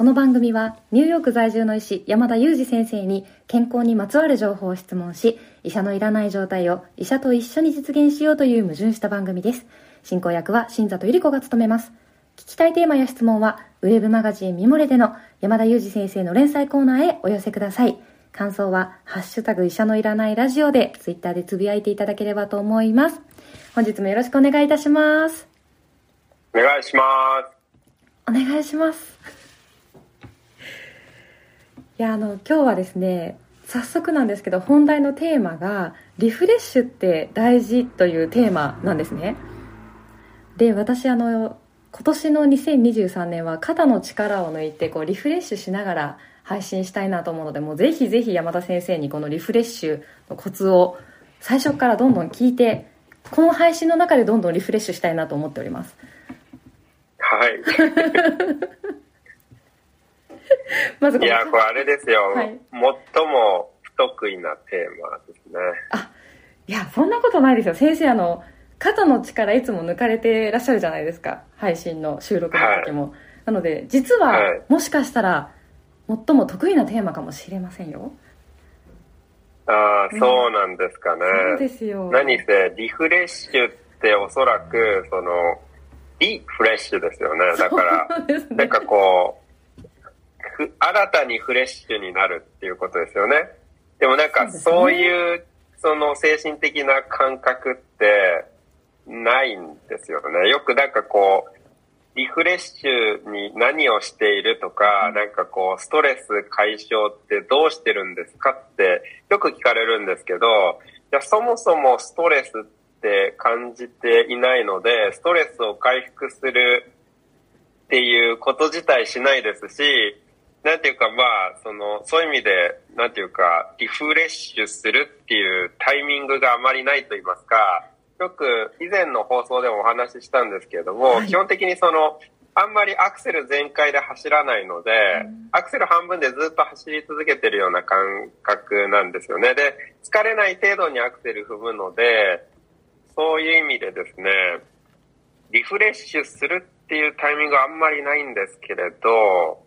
この番組はニューヨーク在住の医師山田裕二先生に健康にまつわる情報を質問し医者のいらない状態を医者と一緒に実現しようという矛盾した番組です。進行役は新里ゆり子が務めます。聞きたいテーマや質問はウェブマガジンミモレでの山田裕二先生の連載コーナーへお寄せください。感想は「ハッシュタグ医者のいらないラジオ」でツイッターでつぶやいていただければと思います。本日もよろしくお願いいたします。お願いします。お願いしますいやあの今日はですね早速なんですけど本題のテーマがリフレッシュって大事というテーマなんですね。で私あの今年の2023年は肩の力を抜いてこうリフレッシュしながら配信したいなと思うのでもうぜひぜひ山田先生にこのリフレッシュのコツを最初からどんどん聞いてこの配信の中でどんどんリフレッシュしたいなと思っております。はい まずいやこれあれですよ、はい。最も不得意なテーマですね。いやそんなことないですよ。先生あの肩の力いつも抜かれてらっしゃるじゃないですか。配信の収録の時も、なので実は、はい。もしかしたら最も得意なテーマかもしれませんよ。ああそうなんですかね、そうですよ。何せリフレッシュっておそらくそのリフレッシュですよね。だからね。なんかこうふ新たにフレッシュになるっていうことですよね。でもなんかそういうその精神的な感覚ってないんですよね。よくなんかこうリフレッシュに何をしているとか、なんかこう、ストレス解消ってどうしてるんですかってよく聞かれるんですけど、いや、そもそもストレスって感じていないので、ストレスを回復するっていうこと自体しないですし、なんていうかまあ、その、そういう意味で、なんていうか、リフレッシュするっていうタイミングがあまりないと言いますか、よく以前の放送でもお話ししたんですけれども、はい基本的にその、あんまりアクセル全開で走らないので、アクセル半分でずっと走り続けてるような感覚なんですよね。で、疲れない程度にアクセル踏むので、そういう意味でですね、リフレッシュするっていうタイミングはあんまりないんですけれど、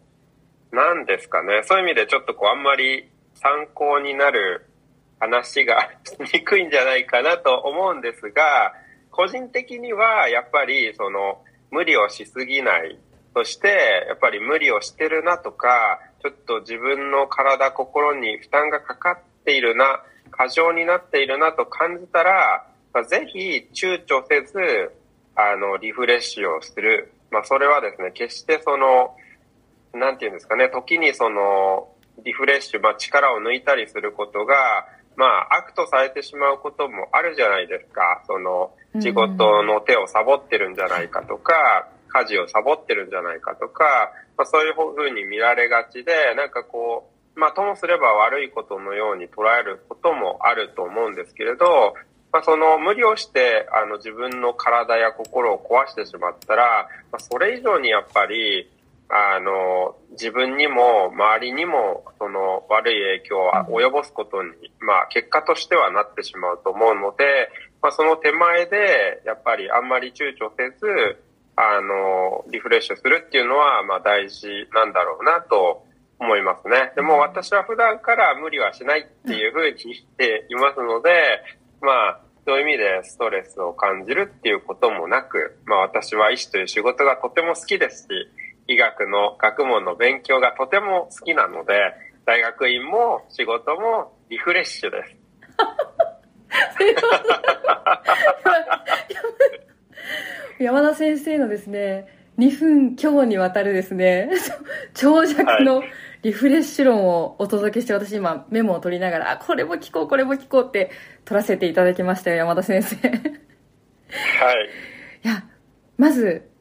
なんですかね。そういう意味でちょっとこうあんまり参考になる話がしにくいんじゃないかなと思うんですが、個人的にはやっぱりその無理をしすぎない。そしてやっぱり無理をしてるなとか、ちょっと自分の体、心に負担がかかっているな、過剰になっているなと感じたら、まあぜひ躊躇せず、あの、リフレッシュをする。まあ、それはですね、決してその、なんていうんですかね、時にその、リフレッシュ、まあ、力を抜いたりすることが、まあ、悪とされてしまうこともあるじゃないですか。その、仕事の手をサボってるんじゃないかとか、家事をサボってるんじゃないかとか、まあ、そういうふうに見られがちで、なんかこう、まあ、ともすれば悪いことのように捉えることもあると思うんですけれど、まあ、その無理をして、あの、自分の体や心を壊してしまったら、まあ、それ以上にやっぱり、あの、自分にも周りにも、その悪い影響を及ぼすことに、まあ、結果としてはなってしまうと思うので、まあ、その手前で、やっぱりあんまり躊躇せず、あの、リフレッシュするっていうのは、まあ、大事なんだろうなと思いますね。でも私は普段から無理はしないっていうふうに言っていますので、まあ、そういう意味でストレスを感じるっていうこともなく、まあ私は医師という仕事がとても好きですし、医学の学問の勉強がとても好きなので、大学院も仕事もリフレッシュです。山田先生のですね2分強にわたるですね 長尺のリフレッシュ論をお届けして私今メモを取りながらあこれも聞こうこれも聞こうって取らせていただきましたよ山田先生いはい。やまず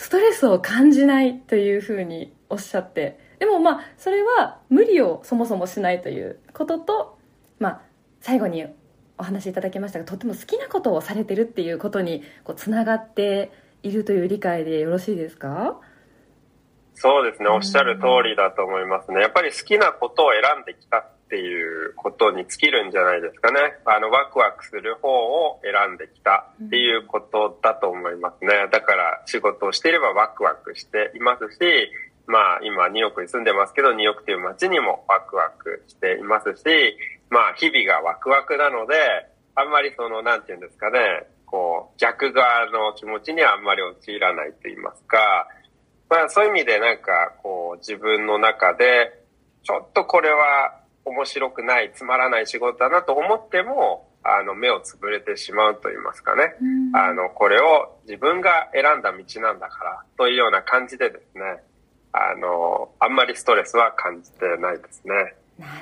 ストレスを感じないというふうにおっしゃってでもまあそれは無理をそもそもしないということとまあ最後にお話しいただきましたがとても好きなことをされてるっていうことにこうつながっているという理解でよろしいですか？そうですね。おっしゃる通りだと思いますね。やっぱり好きなことを選んできたっっていうことに尽きるんじゃないですかね。あの、ワクワクする方を選んできたっていうことだと思いますね。だから仕事をしていればワクワクしていますし、まあ今ニューヨークに住んでますけど、ニューヨークという街にもワクワクしていますし、まあ日々がワクワクなので、あんまりその、なんていうんですかね、こう、逆側の気持ちにはあんまり陥らないと言いますか、まあそういう意味でなんかこう自分の中で、ちょっとこれは面白くない、つまらない仕事だなと思っても、あの、目をつぶれてしまうと言いますかね。あの、これを自分が選んだ道なんだから、というような感じでですね、あの、あんまりストレスは感じてないですね。なる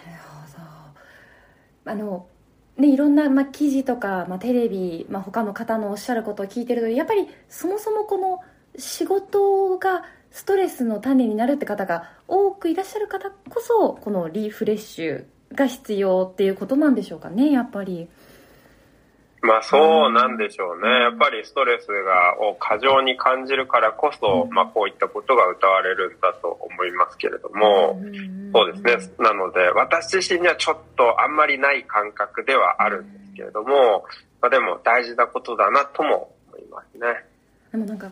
ほど。あの、ね、いろんな、まあ、記事とか、まあ、テレビ、まあ、他の方のおっしゃることを聞いてると、やっぱりそもそもこの仕事がストレスの種になるって方が多くいらっしゃる方こそ、このリフレッシュが必要っていうことなんでしょうかね、やっぱり。まあそうなんでしょうね。やっぱりストレスがを過剰に感じるからこそ、まあこういったことが歌われるんだと思いますけれども、そうですね。なので私自身にはちょっとあんまりない感覚ではあるんですけれども、まあでも大事なことだなとも思いますね。でもなんか、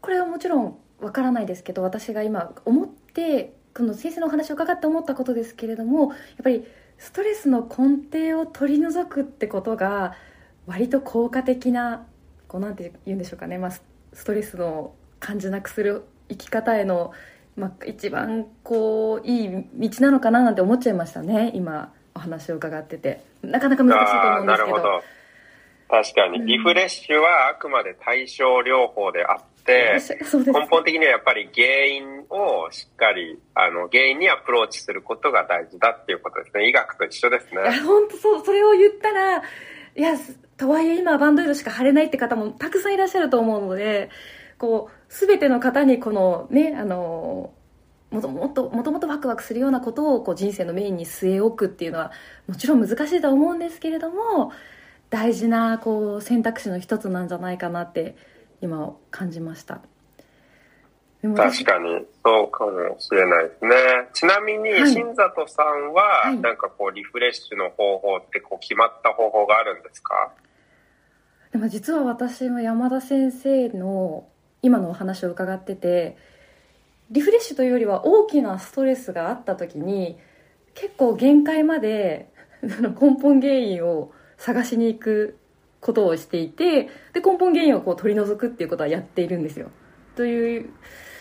これはもちろんわからないですけど、私が今思って、この先生のお話を伺って思ったことですけれども、やっぱりストレスの根底を取り除くってことが、割と効果的なこうなんて言うんでしょうかね、まあ、ストレスの感じなくする生き方への、まあ、一番こういい道なのかななんて思っちゃいましたね。今お話を伺ってて。なかなか難しいと思うんですけど。確かに、リフレッシュはあくまで対症療法であって、根本的にはやっぱり原因をしっかり、あの、原因にアプローチすることが大事だっていうことですね。医学と一緒ですね。本当そう、それを言ったら、いや、とはいえ今はバンドエイドしか貼れないって方もたくさんいらっしゃると思うので、こう、すべての方にこのね、あの、もともと、もともとワクワクするようなことをこう人生のメインに据え置くっていうのは、もちろん難しいと思うんですけれども、大事なこう選択肢の一つなんじゃないかなって今感じました。確かにそうかもしれないですね。ちなみに、新里さんは、なんかこう、リフレッシュの方法ってこう、決まった方法があるんですか？でも実は私も山田先生の今のお話を伺ってて、リフレッシュというよりは大きなストレスがあった時に、結構限界まで 根本原因を探しに行くことをしていて、で、根本原因をこう取り除くっていうことはやっているんですよ。という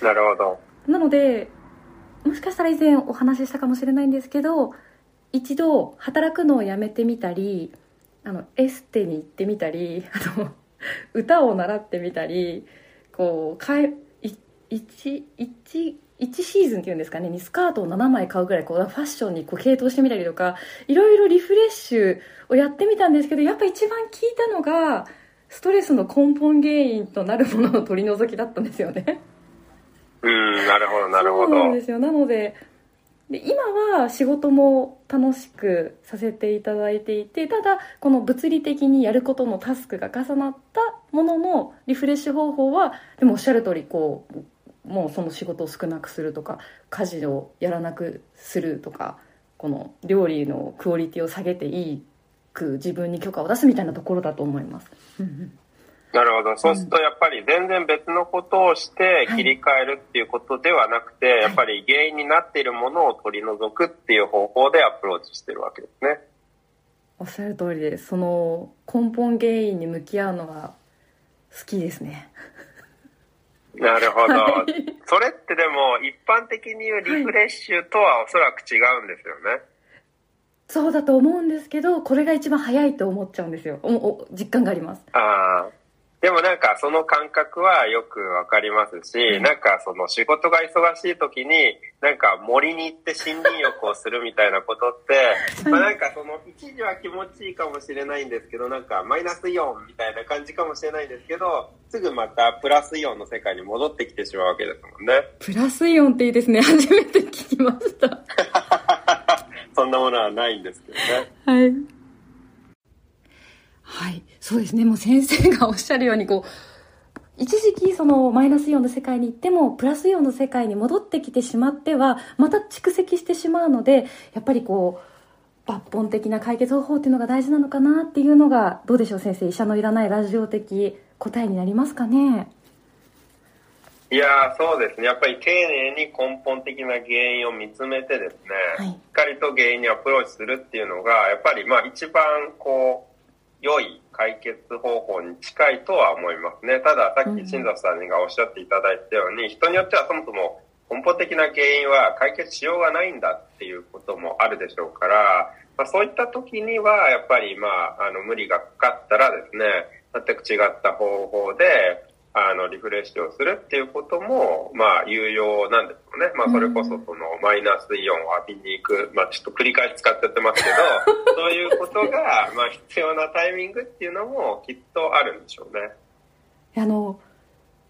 なるほどなのでもしかしたら以前お話ししたかもしれないんですけど一度働くのをやめてみたりあのエステに行ってみたりあの歌を習ってみたりこうかえ1 1 1シーズンっていうんですかねにスカートを7枚買うぐらいこうファッションにこう傾倒してみたりとかいろいろリフレッシュをやってみたんですけどやっぱ一番効いたのがストレスの根本原因となるものの取り除きだったんですよね。うん、なるほど、なるほど。そうなんですよ。なので、で今は仕事も楽しくさせていただいていてただこの物理的にやることのタスクが重なったもののリフレッシュ方法はでもおっしゃる通りこうもうその仕事を少なくするとか家事をやらなくするとかこの料理のクオリティを下げていいく自分に許可を出すみたいなところだと思います。なるほど。そうするとやっぱり全然別のことをして切り替えるっていうことではなくて、はい、やっぱり原因になっているものを取り除くっていう方法でアプローチしてるわけですね。おっしゃる通りで、その根本原因に向き合うのが好きですね。なるほど、はい。それってでも一般的に言うリフレッシュとはおそらく違うんですよね。そうだと思うんですけどこれが一番早いと思っちゃうんですよ。おお実感があります。ああでもなんかその感覚はよくわかりますし、うん、なんかその仕事が忙しい時になんか森に行って森林浴をするみたいなことって、まあなんかその一時は気持ちいいかもしれないんですけど、なんかマイナスイオンみたいな感じかもしれないんですけど、すぐまたプラスイオンの世界に戻ってきてしまうわけですもんね。プラスイオンっていいですね。初めて聞きました。そんなものはないんですけどね。はい。はい。そうですね。もう先生がおっしゃるように、こう、一時期そのマイナスイオンの世界に行っても、プラスイオンの世界に戻ってきてしまっては、また蓄積してしまうので、やっぱりこう、抜本的な解決方法っていうのが大事なのかなっていうのが、どうでしょう先生、医者のいらないラジオ的答えになりますかね？いやそうですね。やっぱり丁寧に根本的な原因を見つめてですね、はい、しっかりと原因にアプローチするっていうのが、やっぱりまあ一番こう、良い解決方法に近いとは思いますね。たださっき新里さんがおっしゃっていただいたように、人によってはそもそも根本的な原因は解決しようがないんだっていうこともあるでしょうから、まあ、そういった時にはやっぱりまあ、あの無理がかかったらですね、全く違った方法で、あの、リフレッシュをするっていうことも、まあ、有用なんですよね。まあ、それこそ、その、マイナスイオンを浴びに行く、まあ、ちょっと繰り返し使っちゃってますけど、そういうことが、まあ、必要なタイミングっていうのも、きっとあるんでしょうね。あの、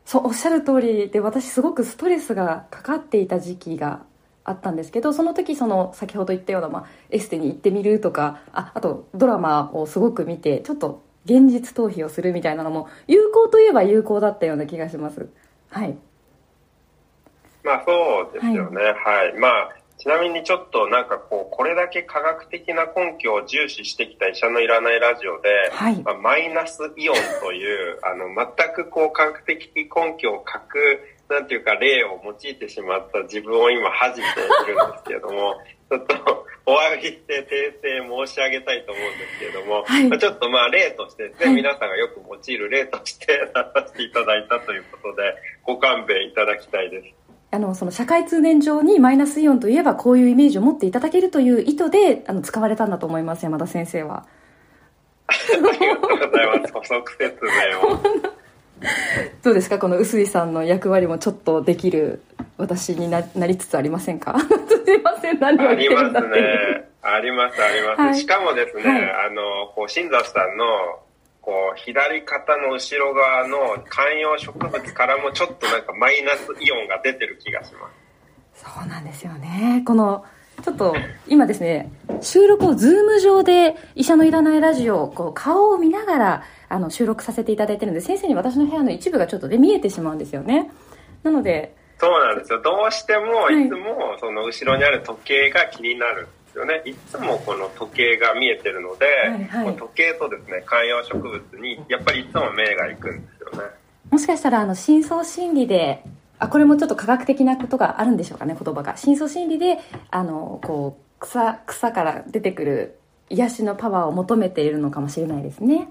そう、おっしゃる通りで、私すごくストレスがかかっていた時期があったんですけど、その時、その、先ほど言ったような、まあ、エステに行ってみるとか、あ、あと、ドラマをすごく見て、ちょっと、現実逃避をするみたいなのも有効といえば有効だったような気がします。はい。まあそうですよね、はい、はい、まあちなみにちょっとなんかこうこれだけ科学的な根拠を重視してきた医者のいらないラジオで、はい、まあ、マイナスイオンという あの全くこう科学的根拠を欠くなんていうか例を用いてしまった自分を今恥じているんですけれども ちょっとお詫びして訂正申し上げたいと思うんですけれども、はい、まあ、ちょっとまあ例としてね、はい、皆さんがよく用いる例として出させていただいたということで、ご勘弁いただきたいです。あの、その社会通念上にマイナスイオンといえばこういうイメージを持っていただけるという意図で、あの、使われたんだと思います、山田先生は。ありがとうございます。補足説明を。どうですか？この臼井さんの役割もちょっとできる私にななりつつありませんか？すいません。何を言ってるんだってありますあります、はい、しかもですね、はい、あのこう新座さんのこう左肩の後ろ側の観葉植物からもちょっとなんかマイナスイオンが出てる気がします。そうなんですよね。このちょっと今ですね収録をズーム上で医者のいらないラジオこう顔を見ながらあの収録させていただいてるんで先生に私の部屋の一部がちょっとで見えてしまうんですよね。なのでそうなんですよ。どうしてもい。つもその後ろにある時計が気になるんですよね、い、つもこの時計が見えてるので、はいはい、時計とですね観葉植物にやっぱりいつも目が行くんですよね。もしかしたらあの深層心理であこれもちょっと科学的なことがあるんでしょうかね言葉が。深層心理であのこう草草から出てくる癒しのパワーを求めているのかもしれないですね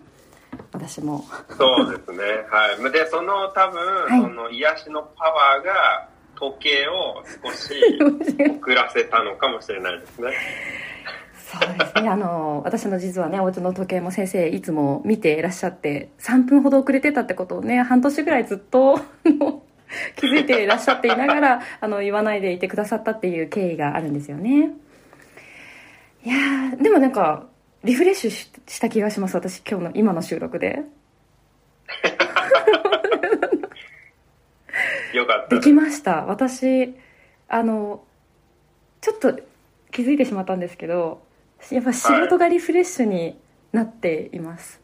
私も。そうですね。はい。でその多分、はい、その癒しのパワーが時計を少し 遅らせたのかもしれないですね。そうですね。あの私の実はねお家の時計も先生いつも見ていらっしゃって3分ほど遅れてたってことをね半年ぐらいずっと 気づいていらっしゃっていながらあの言わないでいてくださったっていう経緯があるんですよね。いやでもなんかリフレッシュした気がします私今日の今の収録で。よかった。できました。私あのちょっと気づいてしまったんですけどやっぱ仕事がリフレッシュになっています、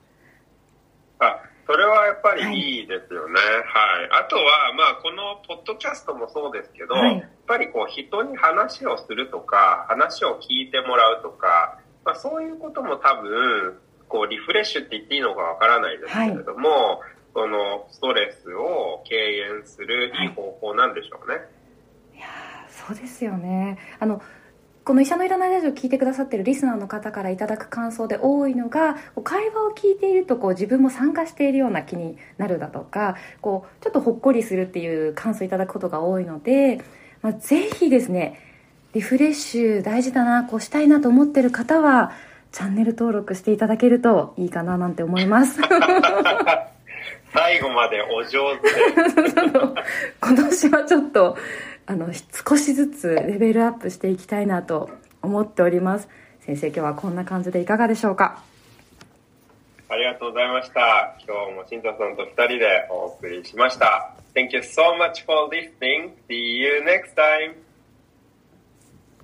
はい、あそれはやっぱりい。いですよね、はい、はい、あとはまあこのポッドキャストもそうですけど、はい、やっぱりこう人に話をするとか話を聞いてもらうとかまあ、そういうことも多分、こう、リフレッシュって言っていいのかわからないですけれども、はい、その、ストレスを軽減するいい方法なんでしょうね。はい、いやそうですよね。あの、この医者のいらないラジオを聞いてくださってるリスナーの方からいただく感想で多いのが会話を聞いているとこう自分も参加しているような気になるだとかこうちょっとほっこりするっていう感想いただくことが多いので、まあ、ぜひですねリフレッシュ大事だなこうしたいなと思ってる方はチャンネル登録していただけるといいかななんて思います。最後までお上手で。今年はちょっとあの少しずつレベルアップしていきたいなと思っております。先生今日はこんな感じでいかがでしょうか？ありがとうございました。今日も新田さんと2人でお送りしました。Thank you so much for listening. See you next time.